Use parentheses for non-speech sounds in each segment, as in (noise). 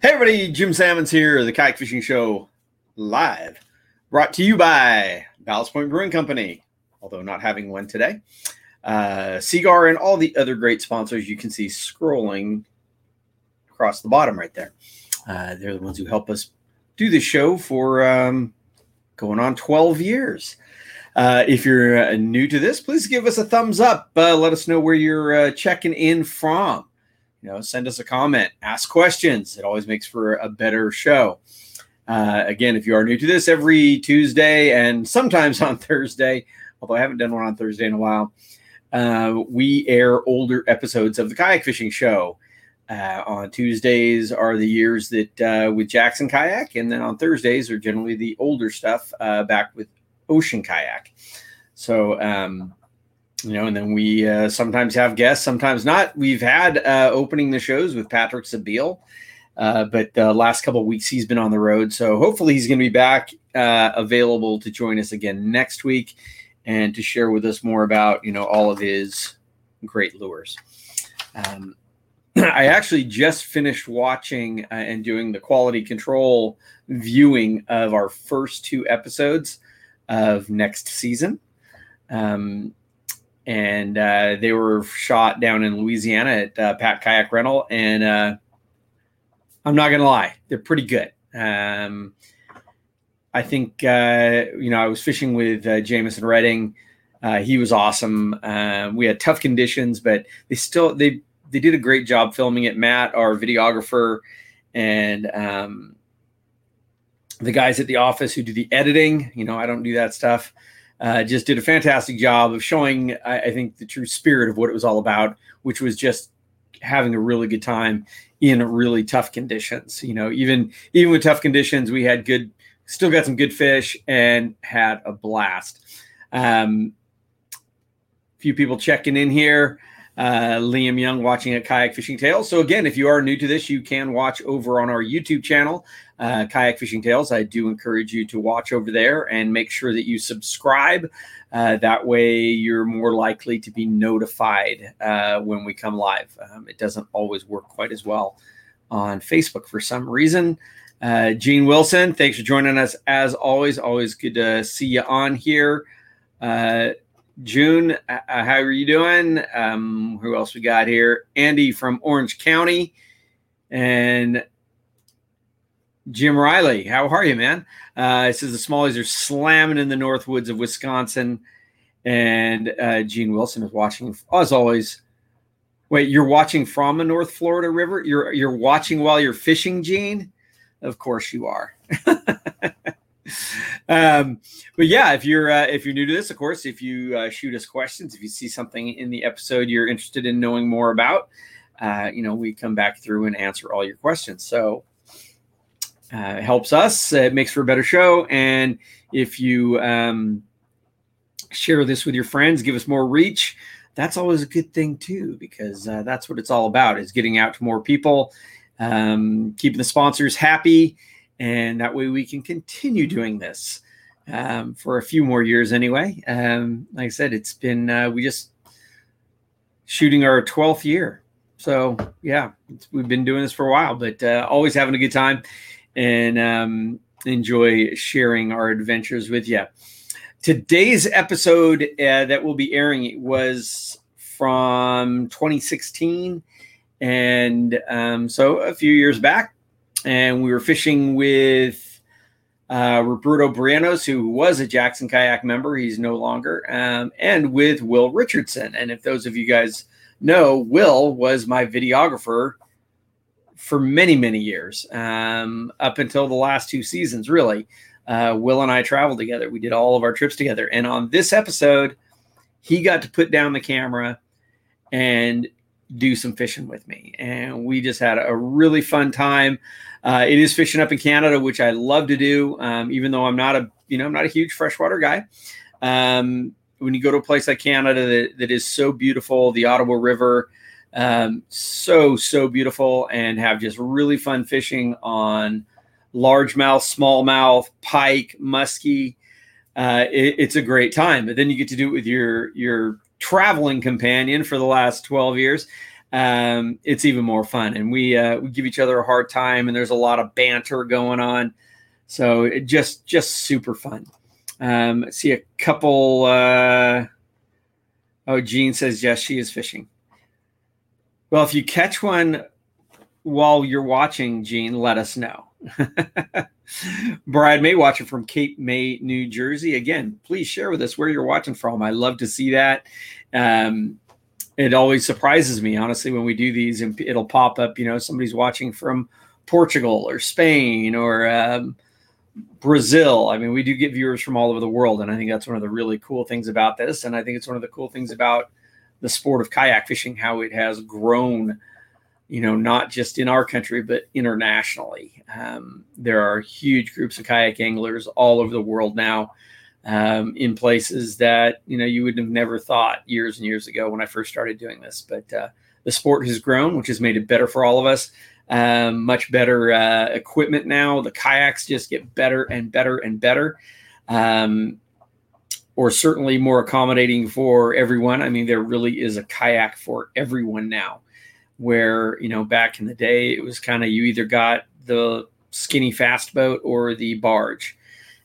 Hey everybody, Jim Sammons here, the Kayak Fishing Show live, brought to you by Ballast Point Brewing Company, although not having one today. Uh, Seaguar and all the other great sponsors you can see scrolling across the bottom right there. Uh, they're the ones who help us do the show for um, going on 12 years. Uh, if you're uh, new to this, please give us a thumbs up. Uh, let us know where you're uh, checking in from you know send us a comment ask questions. It always makes for a better show. Uh, again if you are new to this every tuesday and sometimes (laughs) on thursday although i haven't done one on thursday in a while uh, we air older episodes of the kayak fishing show. Uh, on tuesdays are the years that uh, with jackson kayak and then on thursdays are generally the older stuff uh, back with ocean kayak. So um, you know, and then we uh, sometimes have guests, sometimes not. We've had uh, opening the shows with Patrick Sebile, uh, but the last couple weeks he's been on the road, so hopefully he's going to be back uh, available to join us again next week and to share with us more about you know all of his great lures. Um, (clears throat) I actually just finished watching uh, and doing the quality control viewing of our first two episodes of next season. Um, and uh, they were shot down in Louisiana at uh, Pat Kayak Rental. And uh, I'm not gonna lie, they're pretty good. Um, I think uh, you know I was fishing with uh, Jamison Redding. Uh, he was awesome. we had tough conditions, but they still they they did a great job filming it. Matt, our videographer, and um, the guys at the office who do the editing. You know, I don't do that stuff uh, just did a fantastic job of showing, I, I, think, the true spirit of what it was all about, which was just having a really good time in really tough conditions. You know, even even with tough conditions, we had good, still got some good fish and had a blast. Um, few people checking in here. Uh, Liam Young watching at Kayak Fishing Tales. So again, if you are new to this, you can watch over on our YouTube channel uh, Kayak Fishing Tales. I do encourage you to watch over there and make sure that you subscribe. Uh, that way, you're more likely to be notified uh, when we come live. Um, it doesn't always work quite as well on Facebook for some reason. Uh, Gene Wilson, thanks for joining us as always. Always good to see you on here. Uh, June, uh, how are you doing? Um, who else we got here? Andy from Orange County. And Jim Riley, how are you, man? Uh, it says the Smallies are slamming in the North Woods of Wisconsin, and uh, Gene Wilson is watching as always. Wait, you're watching from a North Florida river? You're you're watching while you're fishing, Gene? Of course you are. (laughs) (laughs) um, but yeah, if you're uh, if you're new to this, of course, if you uh, shoot us questions, if you see something in the episode you're interested in knowing more about, uh, you know, we come back through and answer all your questions. So uh, it helps us. It makes for a better show. And if you um, share this with your friends, give us more reach. That's always a good thing too, because uh, that's what it's all about: is getting out to more people, um, keeping the sponsors happy, and that way we can continue doing this um, for a few more years anyway. Um, like I said, it's been uh, we just shooting our twelfth year, so yeah, we've been doing this for a while, but uh, always having a good time and um, enjoy sharing our adventures with you. Today's episode uh, that will be airing was from 2016, and um, so a few years back, and we were fishing with uh, Roberto Brianos, who was a Jackson Kayak member. He's no longer, um, and with Will Richardson. And if those of you guys know, Will was my videographer for many, many years, um, up until the last two seasons, really. Uh, Will and I traveled together. We did all of our trips together. And on this episode, he got to put down the camera and do some fishing with me. And we just had a really fun time. Uh, it is fishing up in Canada, which I love to do, um, even though I'm not a, you know, I'm not a huge freshwater guy. Um, when you go to a place like Canada that, that is so beautiful, the Ottawa River, um, so so beautiful and have just really fun fishing on largemouth, smallmouth, pike, muskie. Uh, it, it's a great time. But then you get to do it with your your traveling companion for the last 12 years. um, it's even more fun. And we uh, we give each other a hard time, and there's a lot of banter going on. So it just just super fun. Um, see a couple. Uh, oh, Jean says yes, she is fishing. Well, if you catch one while you're watching, Gene, let us know. (laughs) Brad May watching from Cape May, New Jersey. Again, please share with us where you're watching from. I love to see that. Um, it always surprises me, honestly, when we do these and it'll pop up, you know, somebody's watching from Portugal or Spain or um, Brazil. I mean, we do get viewers from all over the world. And I think that's one of the really cool things about this. And I think it's one of the cool things about the sport of kayak fishing, how it has grown you know, not just in our country, but internationally. Um, there are huge groups of kayak anglers all over the world now um, in places that, you know, you would have never thought years and years ago when I first started doing this. But uh, the sport has grown, which has made it better for all of us. Um, much better uh, equipment now. The kayaks just get better and better and better. Um, or certainly more accommodating for everyone. I mean, there really is a kayak for everyone now where you know back in the day it was kind of you either got the skinny fast boat or the barge.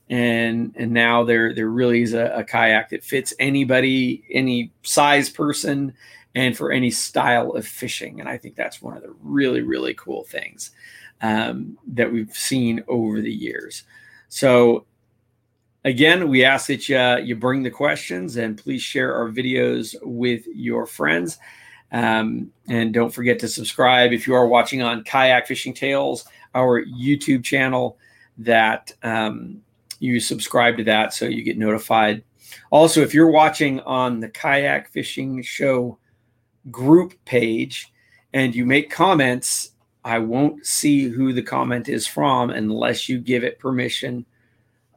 And and now there there really is a, a, kayak that fits anybody any size person and for any style of fishing. And i think that's one of the really really cool things um, that we've seen over the years. So again we ask that you, you bring the questions and please share our videos with your friends um, and don't forget to subscribe if you are watching on Kayak Fishing Tales, our YouTube channel, that um, you subscribe to that so you get notified. Also, if you're watching on the Kayak Fishing Show group page and you make comments, I won't see who the comment is from unless you give it permission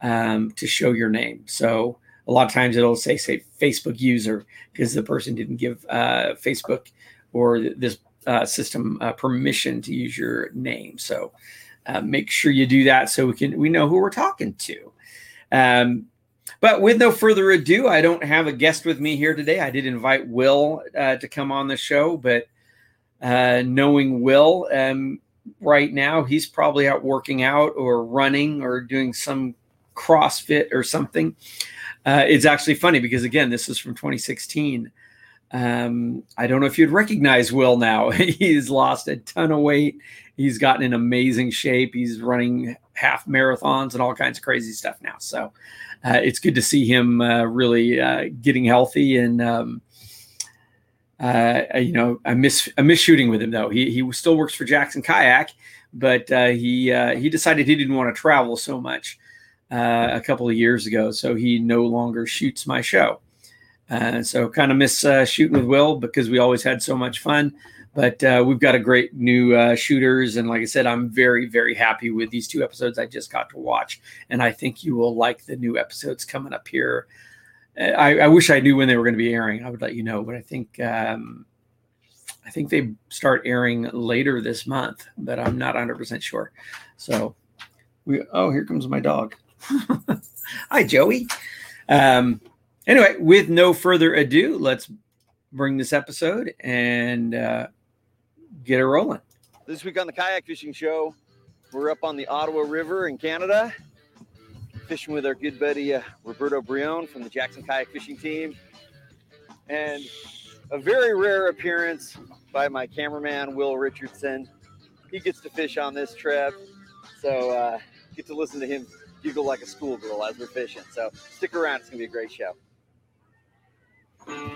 um, to show your name. So a lot of times it'll say say Facebook user because the person didn't give uh, Facebook or this uh, system uh, permission to use your name. So uh, make sure you do that so we can we know who we're talking to. Um, but with no further ado, I don't have a guest with me here today. I did invite Will uh, to come on the show, but uh, knowing Will um, right now, he's probably out working out or running or doing some CrossFit or something uh, it's actually funny because again, this is from 2016. Um, I don't know if you'd recognize Will now. (laughs) He's lost a ton of weight. He's gotten in amazing shape. He's running half marathons and all kinds of crazy stuff now. So uh, it's good to see him uh, really uh, getting healthy. And um, uh, you know, I miss I miss shooting with him though. He he still works for Jackson Kayak, but uh, he he decided he didn't want to travel so much uh, a couple of years ago, so he no longer shoots my show. Uh, so kind of miss uh, shooting with Will because we always had so much fun. But uh, we've got a great new uh, shooters, and like I said, I'm very very happy with these two episodes I just got to watch, and I think you will like the new episodes coming up here. I, I wish I knew when they were going to be airing. I would let you know, but I think um, I think they start airing later this month, but I'm not 100 percent sure. So we oh here comes my dog. (laughs) Hi, Joey. Um, anyway, with no further ado, let's bring this episode and uh, get it rolling. This week on the Kayak Fishing Show, we're up on the Ottawa River in Canada, fishing with our good buddy uh, Roberto Brion from the Jackson Kayak Fishing Team. And a very rare appearance by my cameraman, Will Richardson. He gets to fish on this trip. So, uh, get to listen to him giggle like a schoolgirl as we're fishing. So stick around; it's gonna be a great show. Don't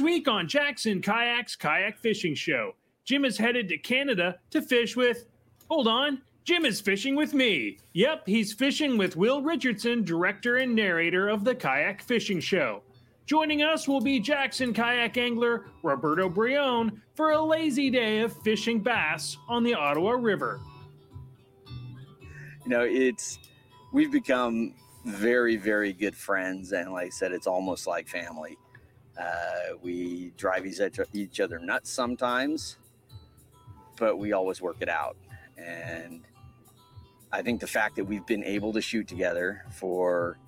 Week on Jackson Kayak's Kayak Fishing Show, Jim is headed to Canada to fish with. Hold on, Jim is fishing with me. Yep, he's fishing with Will Richardson, director and narrator of the Kayak Fishing Show. Joining us will be Jackson kayak angler Roberto Brion for a lazy day of fishing bass on the Ottawa River. You know, it's we've become very, very good friends, and like I said, it's almost like family. Uh, we drive each other nuts sometimes, but we always work it out. And I think the fact that we've been able to shoot together for,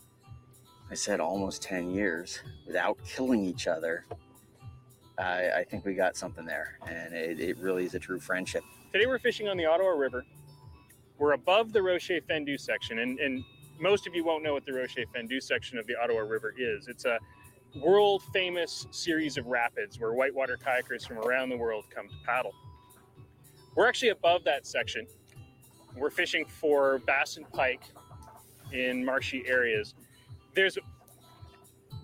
I said, almost 10 years without killing each other, I, I think we got something there. And it, it, really is a true friendship. Today we're fishing on the Ottawa River. We're above the Rocher Fendu section. And, and most of you won't know what the Rocher Fendu section of the Ottawa River is. It's a world famous series of rapids where whitewater kayakers from around the world come to paddle. We're actually above that section. We're fishing for bass and pike in marshy areas. There's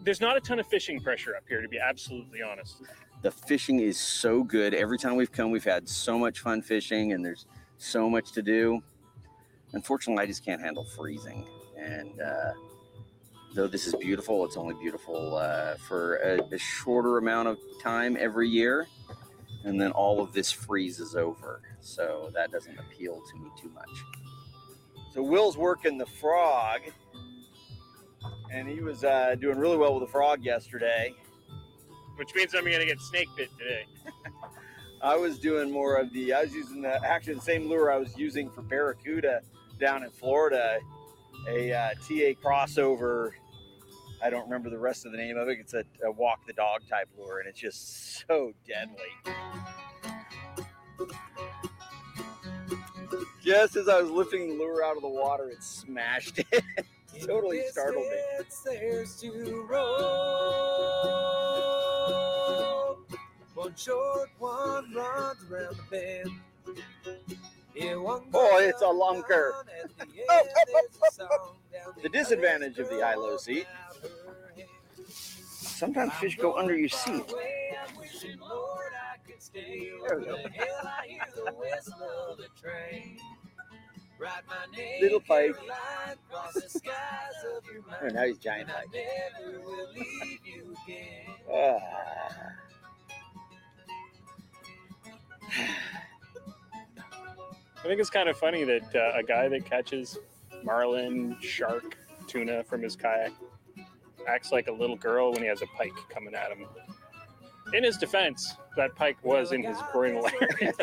there's not a ton of fishing pressure up here to be absolutely honest. The fishing is so good. Every time we've come, we've had so much fun fishing and there's so much to do. Unfortunately, I just can't handle freezing. And uh, though this is beautiful, it's only beautiful uh, for a, a, shorter amount of time every year. And then all of this freezes over. So that doesn't appeal to me too much. So Will's working the frog, and he was uh, doing really well with the frog yesterday. Which means I'm going to get snake bit today. (laughs) I was doing more of the, I was using the, actually the same lure I was using for Barracuda down in Florida, a uh, TA crossover I don't remember the rest of the name of it. It's a, a walk the dog type lure, and it's just so deadly. Just as I was lifting the lure out of the water, it smashed it. (laughs) totally startled me. One short one runs around the bend. Oh, it's a long curve. the (laughs) disadvantage of the high low seat sometimes fish go under your seat. There we go. Little pike. oh, now he's giant pike. ah. (sighs) I think it's kind of funny that uh, a guy that catches marlin, shark, tuna from his kayak acts like a little girl when he has a pike coming at him. In his defense, that pike was in his groin area. (laughs)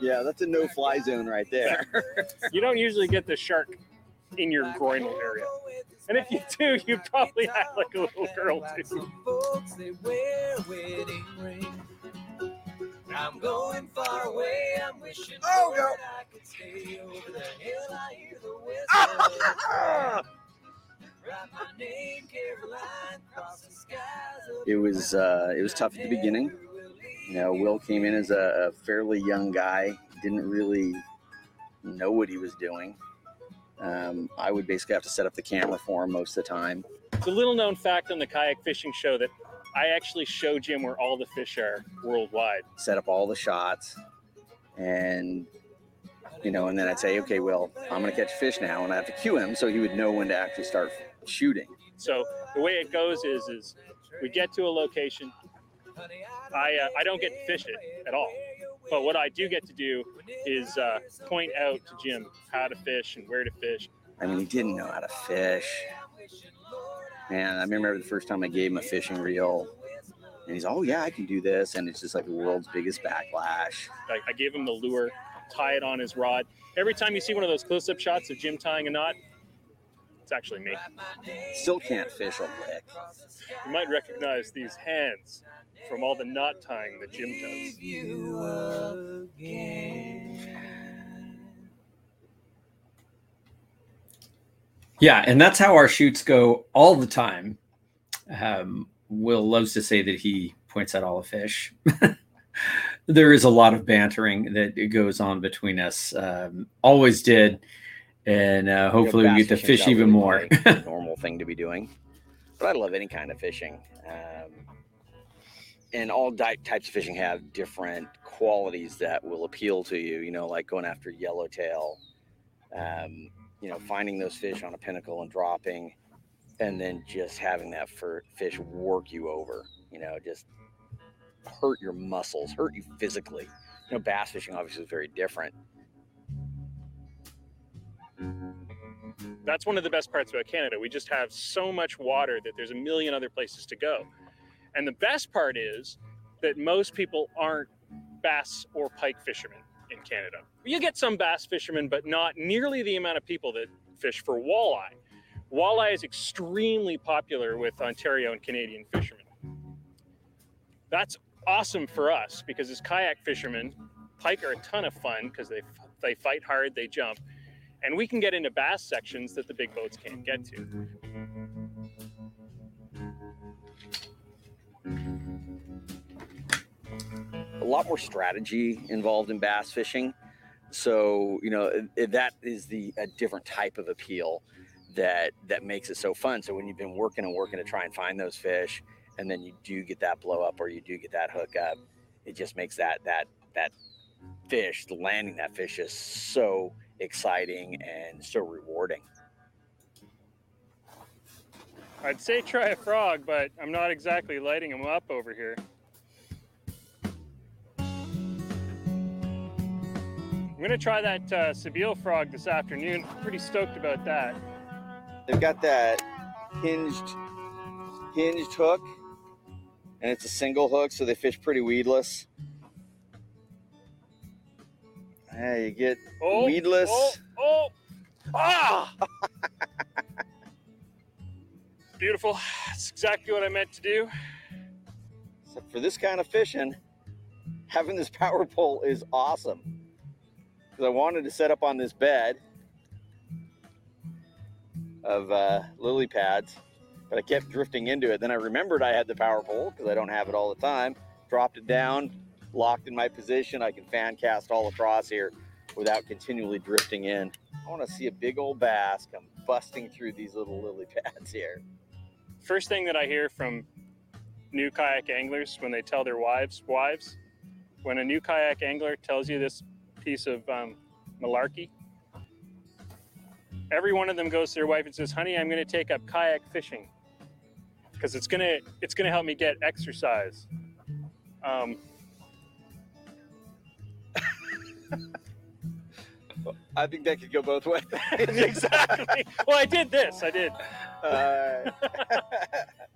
yeah, that's a no-fly zone right there. (laughs) you don't usually get the shark in your groin area. And if you do, you probably act like a little girl too. I'm going far away. I'm wishing oh, no. I could stay over the hill. I hear the (laughs) whistle. it was uh, it was tough at the beginning. You know, Will came in as a, a fairly young guy, didn't really know what he was doing. Um, I would basically have to set up the camera for him most of the time. It's a little known fact on the kayak fishing show that I actually show Jim where all the fish are worldwide. Set up all the shots, and you know, and then I'd say, okay, well, I'm going to catch fish now, and I have to cue him so he would know when to actually start shooting. So the way it goes is, is we get to a location. I uh, I don't get to fish it at all, but what I do get to do is uh, point out to Jim how to fish and where to fish. I mean, he didn't know how to fish. And I remember the first time I gave him a fishing reel, and he's, oh yeah, I can do this, and it's just like the world's biggest backlash. I, I gave him the lure, tie it on his rod. Every time you see one of those close-up shots of Jim tying a knot, it's actually me. Still can't fish a lick. You might recognize these hands from all the knot tying that Jim does. Yeah, and that's how our shoots go all the time. Um, Will loves to say that he points out all the fish. (laughs) there is a lot of bantering that goes on between us. Um, always did, and uh, hopefully we get to fish even really more. (laughs) normal thing to be doing, but I love any kind of fishing. Um, and all di- types of fishing have different qualities that will appeal to you. You know, like going after yellowtail. Um, you know, finding those fish on a pinnacle and dropping, and then just having that fish work you over. You know, just hurt your muscles, hurt you physically. You know, bass fishing obviously is very different. That's one of the best parts about Canada. We just have so much water that there's a million other places to go. And the best part is that most people aren't bass or pike fishermen in Canada. You get some bass fishermen, but not nearly the amount of people that fish for walleye. Walleye is extremely popular with Ontario and Canadian fishermen. That's awesome for us because as kayak fishermen, pike are a ton of fun because they they fight hard, they jump, and we can get into bass sections that the big boats can't get to. Lot more strategy involved in bass fishing. So you know that is the a different type of appeal that that makes it so fun. So when you've been working and working to try and find those fish, and then you do get that blow up or you do get that hook up, it just makes that that that fish landing that fish is so exciting and so rewarding. I'd say try a frog, but I'm not exactly lighting them up over here. I'm gonna try that uh, Sebile frog this afternoon. Pretty stoked about that. They've got that hinged hinged hook, and it's a single hook, so they fish pretty weedless. Yeah, you get Oh, weedless. Oh, oh, ah! (laughs) Beautiful. That's exactly what I meant to do. So for this kind of fishing, having this power pole is awesome. Because I wanted to set up on this bed of uh, lily pads, but I kept drifting into it. Then I remembered I had the power pole because I don't have it all the time. Dropped it down, locked in my position. I can fan cast all across here without continually drifting in. I want to see a big old bass come busting through these little lily (laughs) pads here. First thing that I hear from new kayak anglers when they tell their wives, wives, when a new kayak angler tells you this piece of um, malarkey, every one of them goes to their wife and says, "Honey, I'm going to take up kayak fishing because it's gonna it's gonna help me get exercise." Um, I think that could go both ways. (laughs) exactly. Well, I did this. I did. Uh, (laughs)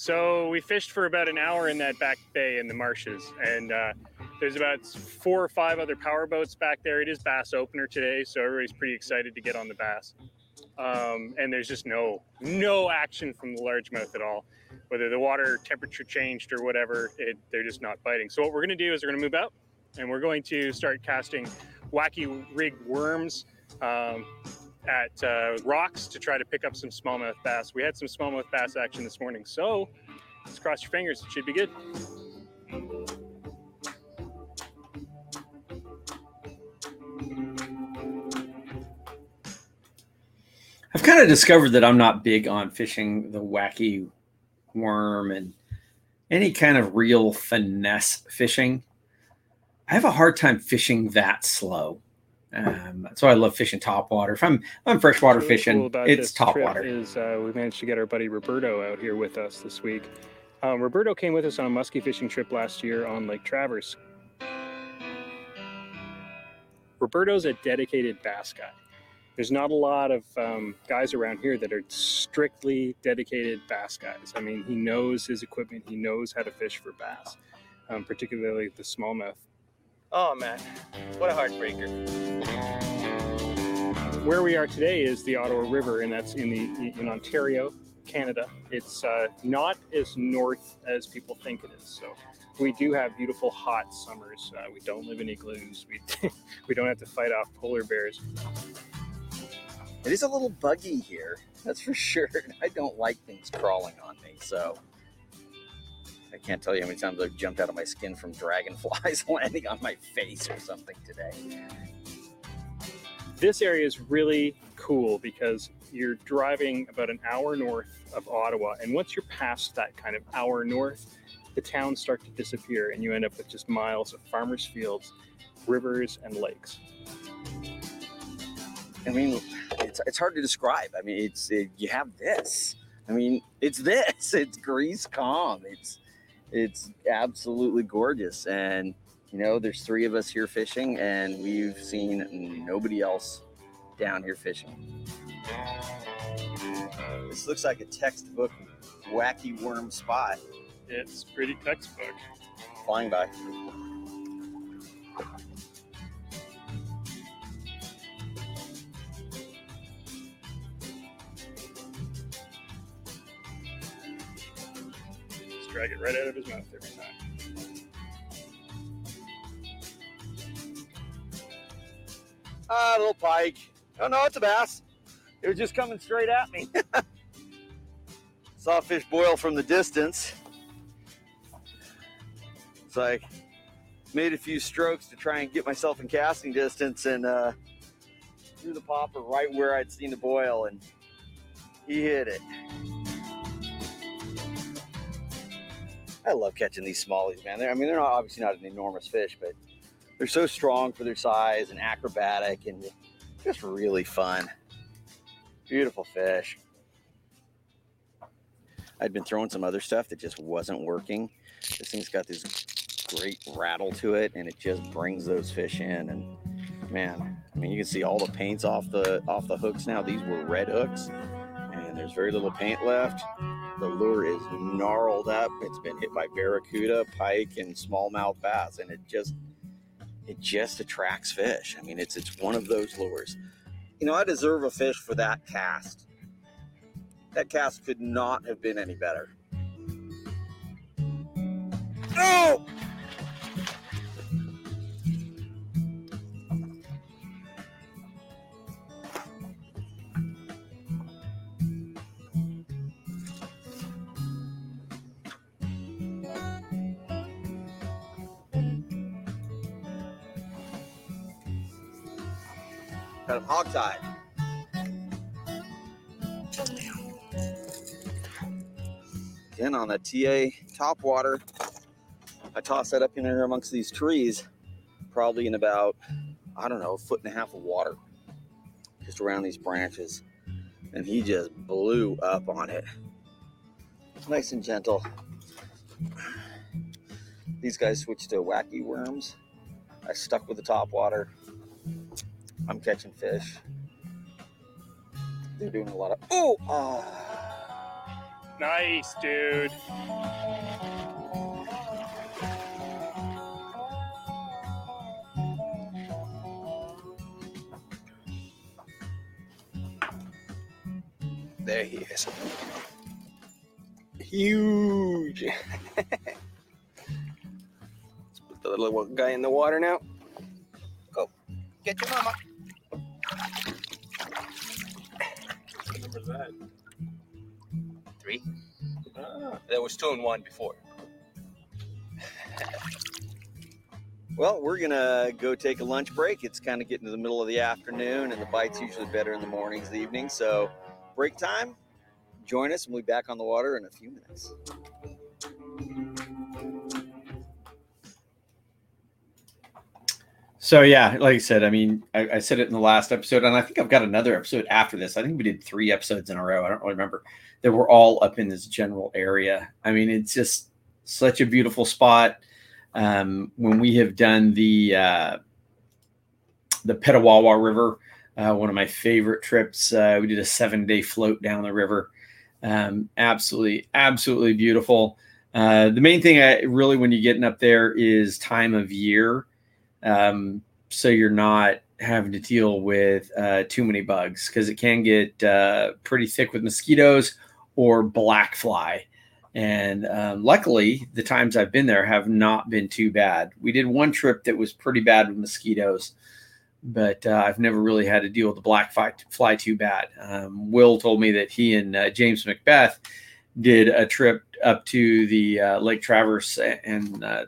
So we fished for about an hour in that back bay in the marshes, and uh, there's about four or five other power boats back there. It is bass opener today, so everybody's pretty excited to get on the bass. Um, and there's just no no action from the largemouth at all. Whether the water temperature changed or whatever, it, they're just not biting. So what we're going to do is we're going to move out, and we're going to start casting wacky rigged worms. Um, at uh, rocks to try to pick up some smallmouth bass. We had some smallmouth bass action this morning, so let's cross your fingers. It should be good. I've kind of discovered that I'm not big on fishing the wacky worm and any kind of real finesse fishing. I have a hard time fishing that slow. Um, why I love fishing topwater. If I'm I'm freshwater really fishing, cool it's topwater. Is uh, we managed to get our buddy Roberto out here with us this week. Um, Roberto came with us on a muskie fishing trip last year on Lake Traverse. Roberto's a dedicated bass guy. There's not a lot of um, guys around here that are strictly dedicated bass guys. I mean, he knows his equipment. He knows how to fish for bass, um, particularly the smallmouth. Oh man, what a heartbreaker. where we are today is the Ottawa River, and that's in the in Ontario, Canada. It's uh, not as north as people think it is. So we do have beautiful hot summers. Uh, we don't live in igloos. We (laughs) we don't have to fight off polar bears. It is a little buggy here, that's for sure. (laughs) I don't like things crawling on me, so I can't tell you how many times I've jumped out of my skin from dragonflies (laughs) landing on my face or something today. This area is really cool because you're driving about an hour north of Ottawa, and once you're past that kind of hour north, the towns start to disappear, and you end up with just miles of farmers' fields, rivers, and lakes. I mean, it's, it's hard to describe. I mean, it's it, you have this. I mean, it's this. (laughs) It's Greece calm. It's it's absolutely gorgeous, and you know, there's three of us here fishing, and we've seen nobody else down here fishing. This looks like a textbook wacky worm spot It's pretty textbook. flying by. Drag it right out of his mouth every time. Ah, little pike. Oh no, it's a bass. It was just coming straight at me. (laughs) Saw fish boil from the distance. It's like made a few strokes to try and get myself in casting distance and uh, threw the popper right where I'd seen the boil and he hit it. I love catching these smallies, man. They're, I mean, they're not obviously not an enormous fish, but they're so strong for their size and acrobatic and just really fun. Beautiful fish. I'd been throwing some other stuff that just wasn't working. This thing's got this great rattle to it and it just brings those fish in and man, I mean you can see all the paints off the off the hooks now. These were red hooks and there's very little paint left. The lure is gnarled up. It's been hit by barracuda, pike, and smallmouth bass, and it just it just attracts fish. I mean, it's it's one of those lures. You know, I deserve a fish for that cast. That cast could not have been any better. No! Him hog-tied. Again on the TA top water. I tossed that up in there amongst these trees, probably in about, I don't know, a foot and a half of water, just around these branches. And he just blew up on it. Nice and gentle. These guys switched to wacky worms. I stuck with the top water. I'm catching fish. They're doing a lot of. Oh! ah. Nice, dude. There he is. Huge. (laughs) Let's put the little guy in the water now. Go. Get your mama. What that? Three. Ah, there was two and one before. (laughs) Well, we're gonna go take a lunch break. It's kind of getting to the middle of the afternoon, and the bite's usually better in the mornings, the evenings. So, break time. Join us, and we'll be back on the water in a few minutes. So yeah, like I said, I mean, I, I said it in the last episode, and I think I've got another episode after this. I think we did three episodes in a row. I don't really remember that we're all up in this general area. I mean, it's just such a beautiful spot. Um, when we have done the uh, the Petawawa River, uh, one of my favorite trips, uh, we did a seven day float down the river. Um, absolutely, absolutely beautiful. Uh, the main thing, I, really, when you're getting up there, is time of year um, so you're not having to deal with uh, too many bugs because it can get uh, pretty thick with mosquitoes or black fly. And um, luckily, the times I've been there have not been too bad. We did one trip that was pretty bad with mosquitoes, but uh, I've never really had to deal with the black fly, fly too bad. Um, Will told me that he and uh, James Macbeth did a trip up to the uh, Lake Traverse and uh,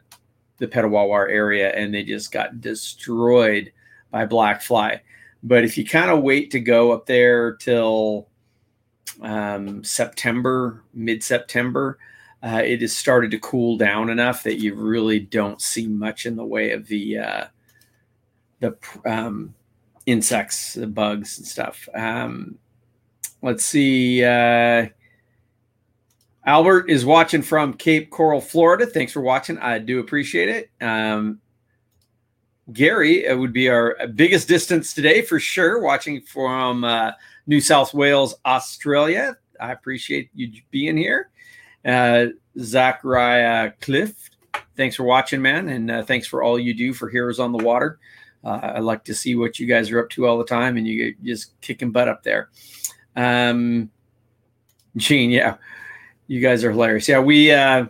the Petawawa area, and they just got destroyed by black fly. But if you kind of wait to go up there till um, September, mid September, uh, it has started to cool down enough that you really don't see much in the way of the uh, the um, insects, the bugs and stuff. Um, let's see. Uh, Albert is watching from Cape Coral, Florida. Thanks for watching. I do appreciate it. Um, Gary it would be our biggest distance today for sure, watching from uh, New South Wales, Australia. I appreciate you being here. Uh, Zachariah Cliff, thanks for watching, man. And uh, thanks for all you do for Heroes on the Water. Uh, I like to see what you guys are up to all the time, and you just kicking butt up there. Um, Gene, yeah, you guys are hilarious. Yeah, we uh,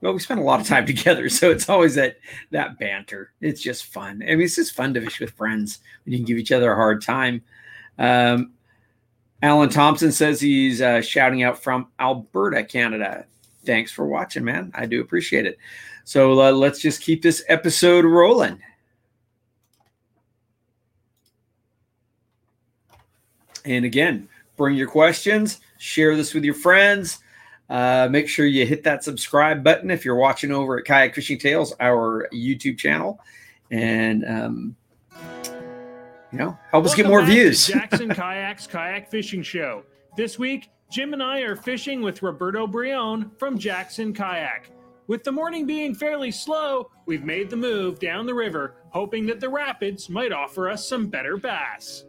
well, we spend a lot of time (laughs) together, so it's always that that banter. It's just fun. I mean, it's just fun to fish with friends when you can give each other a hard time. Um, Alan Thompson says he's uh, shouting out from Alberta, Canada. Thanks for watching, man. I do appreciate it. So uh, let's just keep this episode rolling. And again, bring your questions, share this with your friends. Uh, make sure you hit that subscribe button if you're watching over at Kayak Fishing Tales, our YouTube channel, and um, you know, help us get more views. (laughs) Jackson Kayaks Kayak Fishing Show. This week, Jim and I are fishing with Roberto Brion from Jackson Kayak. With the morning being fairly slow, we've made the move down the river, hoping that the rapids might offer us some better bass.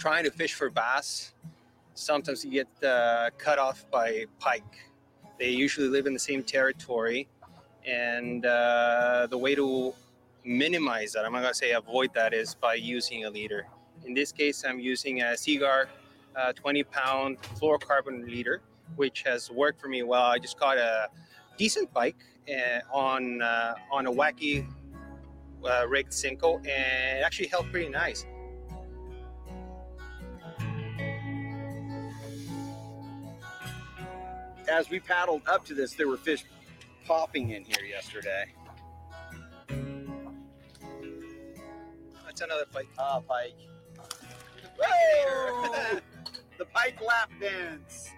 Trying to fish for bass, sometimes you get uh, cut off by pike. They usually live in the same territory, and uh, the way to minimize that, I'm not gonna say avoid that, is by using a leader. In this case, I'm using a Seaguar uh, 20 pound fluorocarbon leader, which has worked for me well. I just caught a decent pike uh, on uh, on a wacky uh, rigged Senko, and it actually held pretty nice. As we paddled up to this, there were fish popping in here yesterday. That's another pike. Ah, pike. Whoa! (laughs) the pike lap dance.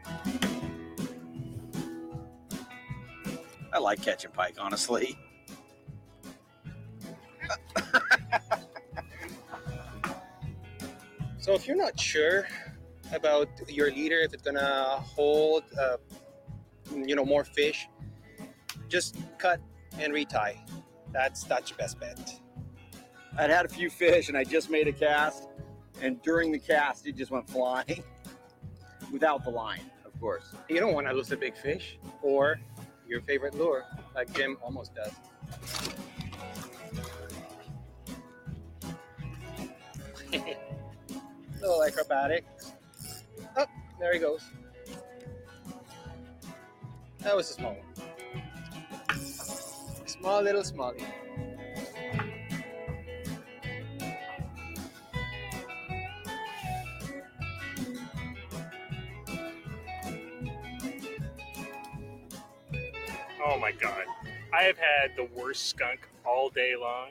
I like catching pike, honestly. So if you're not sure about your leader, if it's gonna hold, uh, you know, more fish, just cut and retie. That's that's your best bet. I'd had a few fish and I just made a cast, and during the cast, it just went flying (laughs) without the line, of course. You don't want to lose a big fish or your favorite lure, like Jim almost does. (laughs) Little acrobatics. Oh, there he goes. That was a small one. Small little smallie. Oh my god. I have had the worst skunk all day long.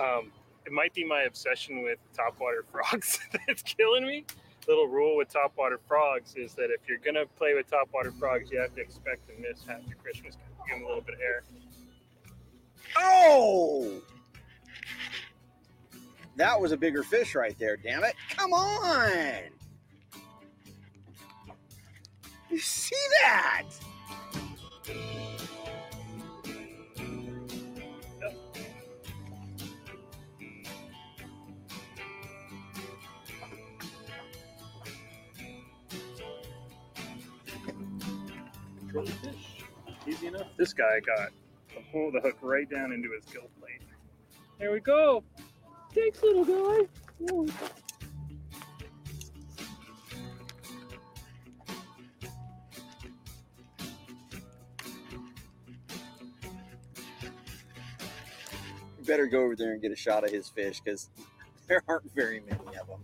Um, it might be my obsession with topwater frogs (laughs) that's killing me. Little rule with topwater frogs is that if you're gonna play with topwater frogs, you have to expect to miss your Christmas. Give them a little bit of air. Oh! That was a bigger fish right there, damn it. Come on! You see that? Fish. Easy enough. This guy got pull the hook right down into his gill plate. There we go. Thanks, little guy. Whoa. Better go over there and get a shot of his fish because (laughs) There aren't very many of them.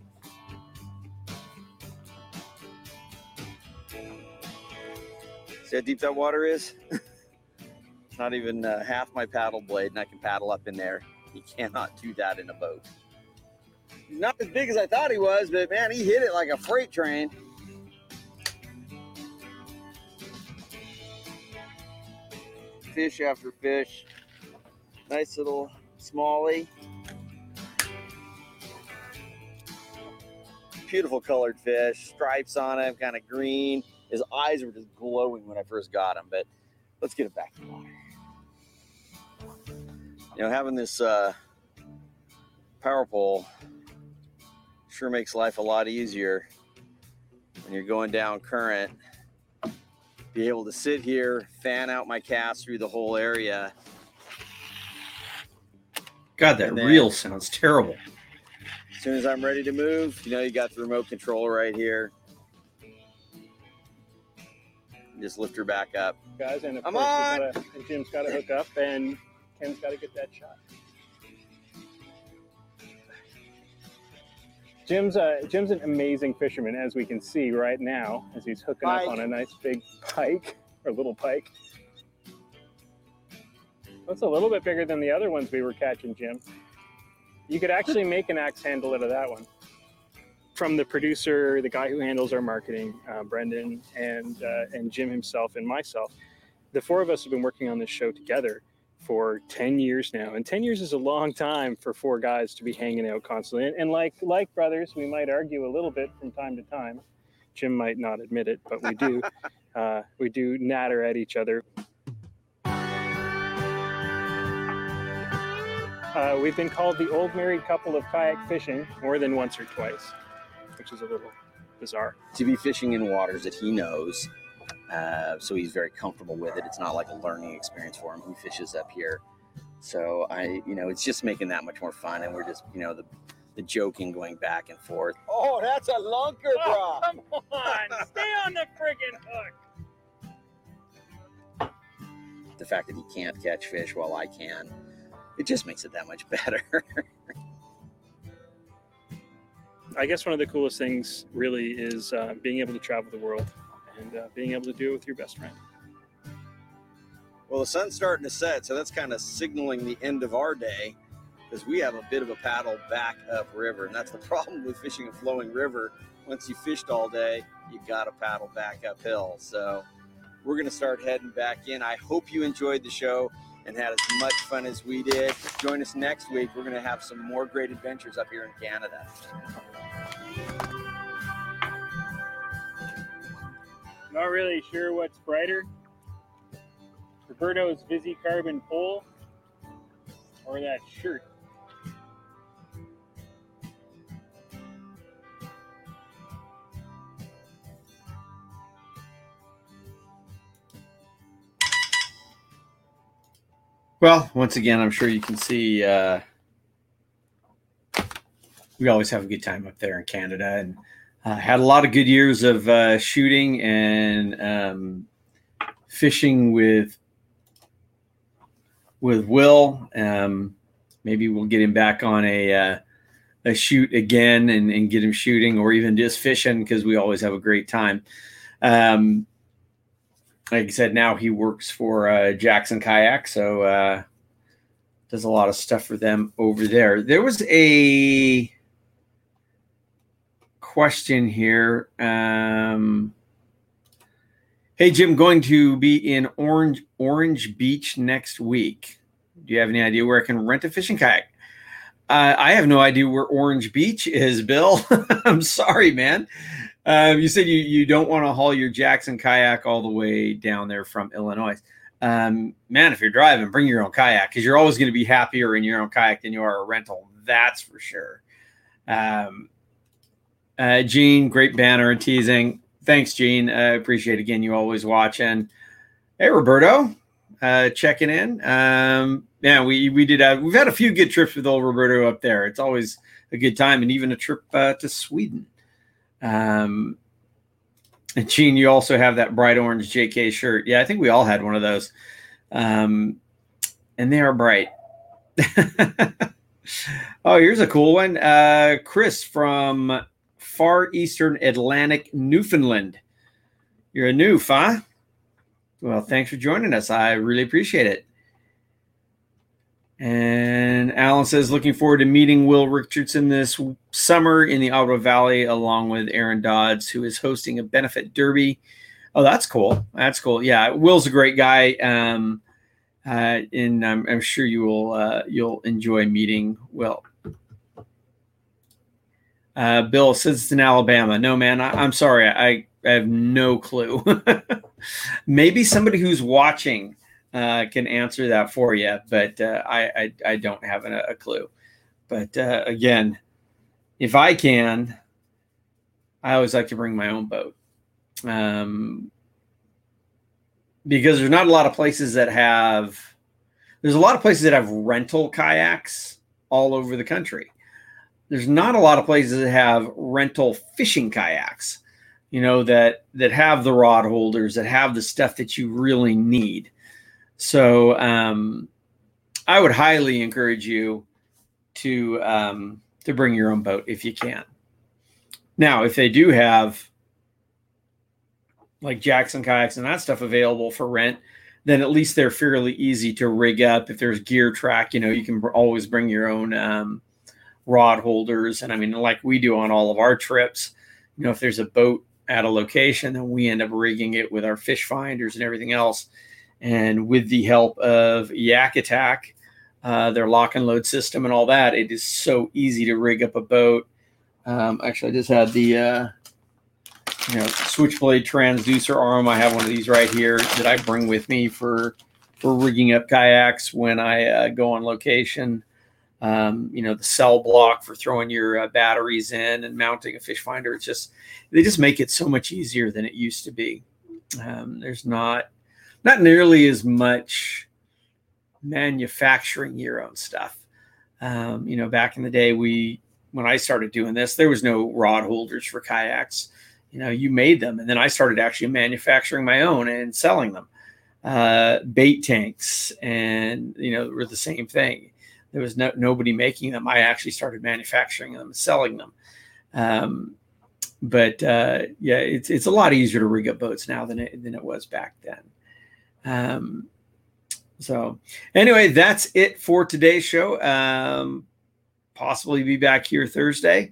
See how deep that water is? (laughs) it's not even uh, half my paddle blade, and I can paddle up in there. You cannot do that in a boat. Not as big as I thought he was, but man, he hit it like a freight train. Fish after fish. Nice little smallie. Beautiful colored fish, stripes on him, kind of green. His eyes were just glowing when I first got him, but let's get it back in the water. You know, having this uh, power pole sure makes life a lot easier when you're going down current. Be able to sit here, fan out my cast through the whole area. God, that then- reel sounds terrible. As soon as I'm ready to move, you know, you got the remote control right here. Just lift her back up. guys, and of I'm course, on. gotta, and Jim's got to hook up, and Ken's got to get that shot. Jim's uh, Jim's an amazing fisherman, as we can see right now, as he's hooking Pike. up on a nice big pike or little pike. That's a little bit bigger than the other ones we were catching, Jim. You could actually make an axe handle out of that one. From the producer, the guy who handles our marketing, uh, Brendan, and uh, and Jim himself, and myself, the four of us have been working on this show together for 10 years now. And 10 years is a long time for four guys to be hanging out constantly. And, and like like brothers we might argue a little bit from time to time. Jim might not admit it but we do (laughs) uh, we do natter at each other. Uh, we've been called the old married couple of kayak fishing more than once or twice which is a little bizarre To be fishing in waters that he knows, uh, so he's very comfortable with it. It's not like a learning experience for him. He fishes up here, so I, you know, it's just making that much more fun. And we're just, you know, the the joking going back and forth. Oh, that's a lunker, oh, come on stay on the friggin' hook The fact that he can't catch fish while I can, it just makes it that much (laughs) better. I guess one of the coolest things really is uh, being able to travel the world and uh, being able to do it with your best friend. Well, the sun's starting to set, so that's kind of signaling the end of our day because we have a bit of a paddle back up river. And that's the (laughs) problem with fishing a flowing river. Once you fished all day, you got to paddle back uphill. So we're going to start heading back in. I hope you enjoyed the show and had as much fun as we did. Join us next week. We're going to have some more great adventures up here in Canada. Not really sure what's brighter Roberto's Visi Carbon pole or that shirt. Well, once again, I'm sure you can see uh, we always have a good time up there in Canada and uh, had a lot of good years of uh, shooting and um, fishing with with Will. Um, maybe we'll get him back on a uh, a shoot again and, and get him shooting or even just fishing because we always have a great time. Um, like I said, now he works for uh, Jackson Kayak, so uh, does a lot of stuff for them over there. There was a question here. Um, hey Jim, going to be in Orange Orange Beach next week. Do you have any idea where I can rent a fishing kayak? Uh, I have no idea where Orange Beach is, Bill. (laughs) I'm sorry, man. Um, you said you, you don't want to haul your Jackson kayak all the way down there from Illinois. Um, man, if you're driving, bring your own kayak because you're always going to be happier in your own kayak than you are a rental. That's for sure. Um, uh, Gene, great banner and teasing. Thanks, Gene. I appreciate it. again you always watching. Hey, Roberto, uh, checking in. Um, yeah, we we did. Have, we've had a few good trips with old Roberto up there. It's always a good time, and even a trip uh, to Sweden. Um, and Gene, you also have that bright orange JK shirt. Yeah, I think we all had one of those. Um, and they are bright. (laughs) oh, here's a cool one. Uh, Chris from far eastern Atlantic, Newfoundland. You're a new, huh? Well, thanks for joining us. I really appreciate it. And Alan says, looking forward to meeting Will Richardson this summer in the Ottawa Valley, along with Aaron Dodds, who is hosting a benefit derby. Oh, that's cool. That's cool. Yeah, Will's a great guy, um, uh, and I'm, I'm, sure you will uh, you'll enjoy meeting Will. Uh, Bill says it's in Alabama. No, man, I, am sorry. I, I have no clue. (laughs) Maybe somebody who's watching uh, can answer that for you, but uh, I, I, I don't have a, a clue. But uh, again, if I can, I always like to bring my own boat, um, because there's not a lot of places that have. There's a lot of places that have rental kayaks all over the country. There's not a lot of places that have rental fishing kayaks, you know, that that have the rod holders, that have the stuff that you really need. So um, I would highly encourage you to um, to bring your own boat if you can. Now, if they do have like Jackson kayaks and that stuff available for rent, then at least they're fairly easy to rig up. If there's gear track, you know, you can always bring your own um, rod holders. And I mean, like we do on all of our trips, you know, if there's a boat at a location, then we end up rigging it with our fish finders and everything else and with the help of Yak Attack, uh, their lock and load system and all that, it is so easy to rig up a boat. Um, actually, I just had the uh, you know switchblade transducer arm. I have one of these right here that I bring with me for for rigging up kayaks when I uh, go on location. Um, you know the CellBlok for throwing your uh, batteries in and mounting a fish finder. It's just they just make it so much easier than it used to be. Um, there's not not nearly as much manufacturing your own stuff. Um, you know, back in the day, we when I started doing this, there was no rod holders for kayaks. You know, you made them, and then I started actually manufacturing my own and selling them. Uh, bait tanks, and you know, were the same thing. There was no, nobody making them. I actually started manufacturing them and selling them. Um, but uh, yeah, it's it's a lot easier to rig up boats now than it than it was back then. Um, so anyway, that's it for today's show. Um, possibly be back here Thursday.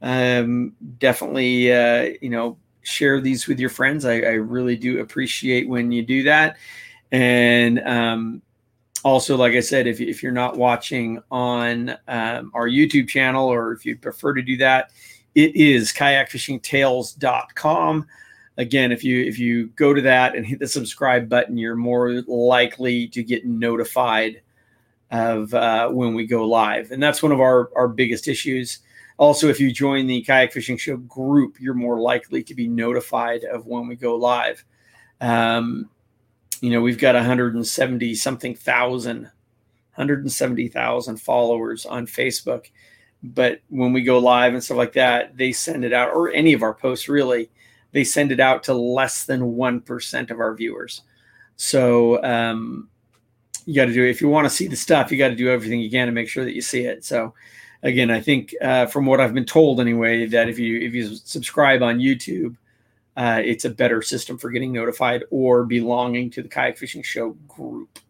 Um, definitely, uh, you know, share these with your friends. I, I, really do appreciate when you do that. And um, also, like I said, if, if you're not watching on um, our YouTube channel or if you prefer to do that, it is kayakfishingtales.com again if you if you go to that and hit the subscribe button you're more likely to get notified of uh, when we go live. And that's one of our our biggest issues. Also if you join the kayak fishing show group you're more likely to be notified of when we go live. Um, you know we've got 170 something thousand 170,000 followers on Facebook. But when we go live and stuff like that they send it out or any of our posts really they send it out to less than 1% of our viewers. So um, you got to do. If you want to see the stuff, you got to do everything you can to make sure that you see it. So again, I think uh, from what I've been told anyway, that if you if you subscribe on YouTube, uh, it's a better system for getting notified or belonging to the kayak fishing show group.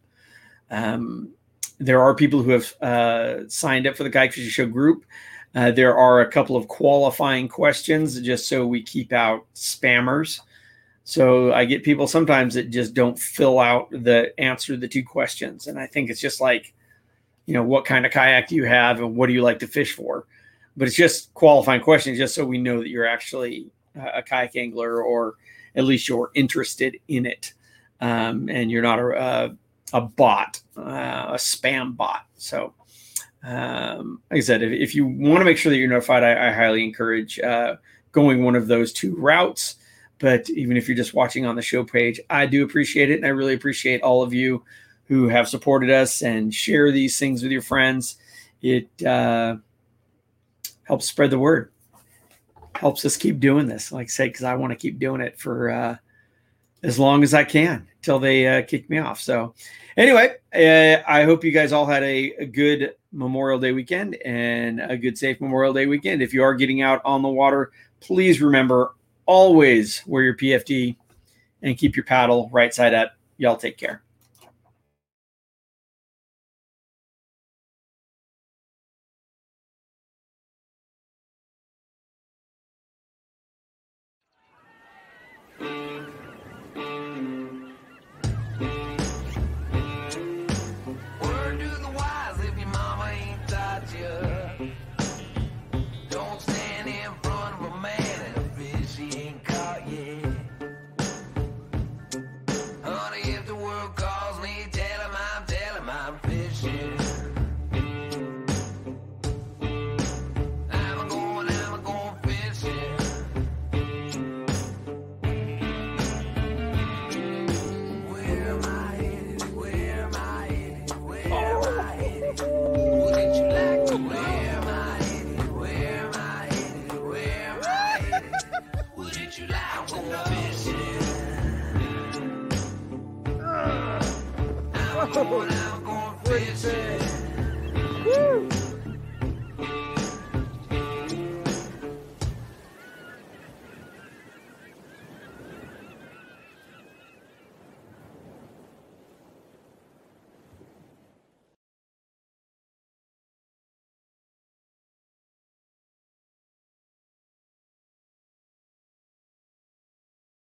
Um, there are people who have uh, signed up for the kayak fishing show group uh, there are a couple of qualifying questions just so we keep out spammers. So I get people sometimes that just don't fill out the answer to the two questions. And I think it's just like, you know, what kind of kayak do you have and what do you like to fish for? But it's just qualifying questions just so we know that you're actually a kayak angler or at least you're interested in it. Um, and you're not a, a, a bot, uh, a spam bot. So, um, like I said, if, if you want to make sure that you're notified, I, I highly encourage uh, going one of those two routes. But even if you're just watching on the show page, I do appreciate it. And I really appreciate all of you who have supported us and share these things with your friends. It uh, helps spread the word, helps us keep doing this. Like I say, because I want to keep doing it for uh, as long as I can till they uh, kick me off. So, anyway, uh, I hope you guys all had a, a good Memorial Day weekend and a good, safe Memorial Day weekend. If you are getting out on the water, please remember always wear your PFD and keep your paddle right side up. Y'all take care.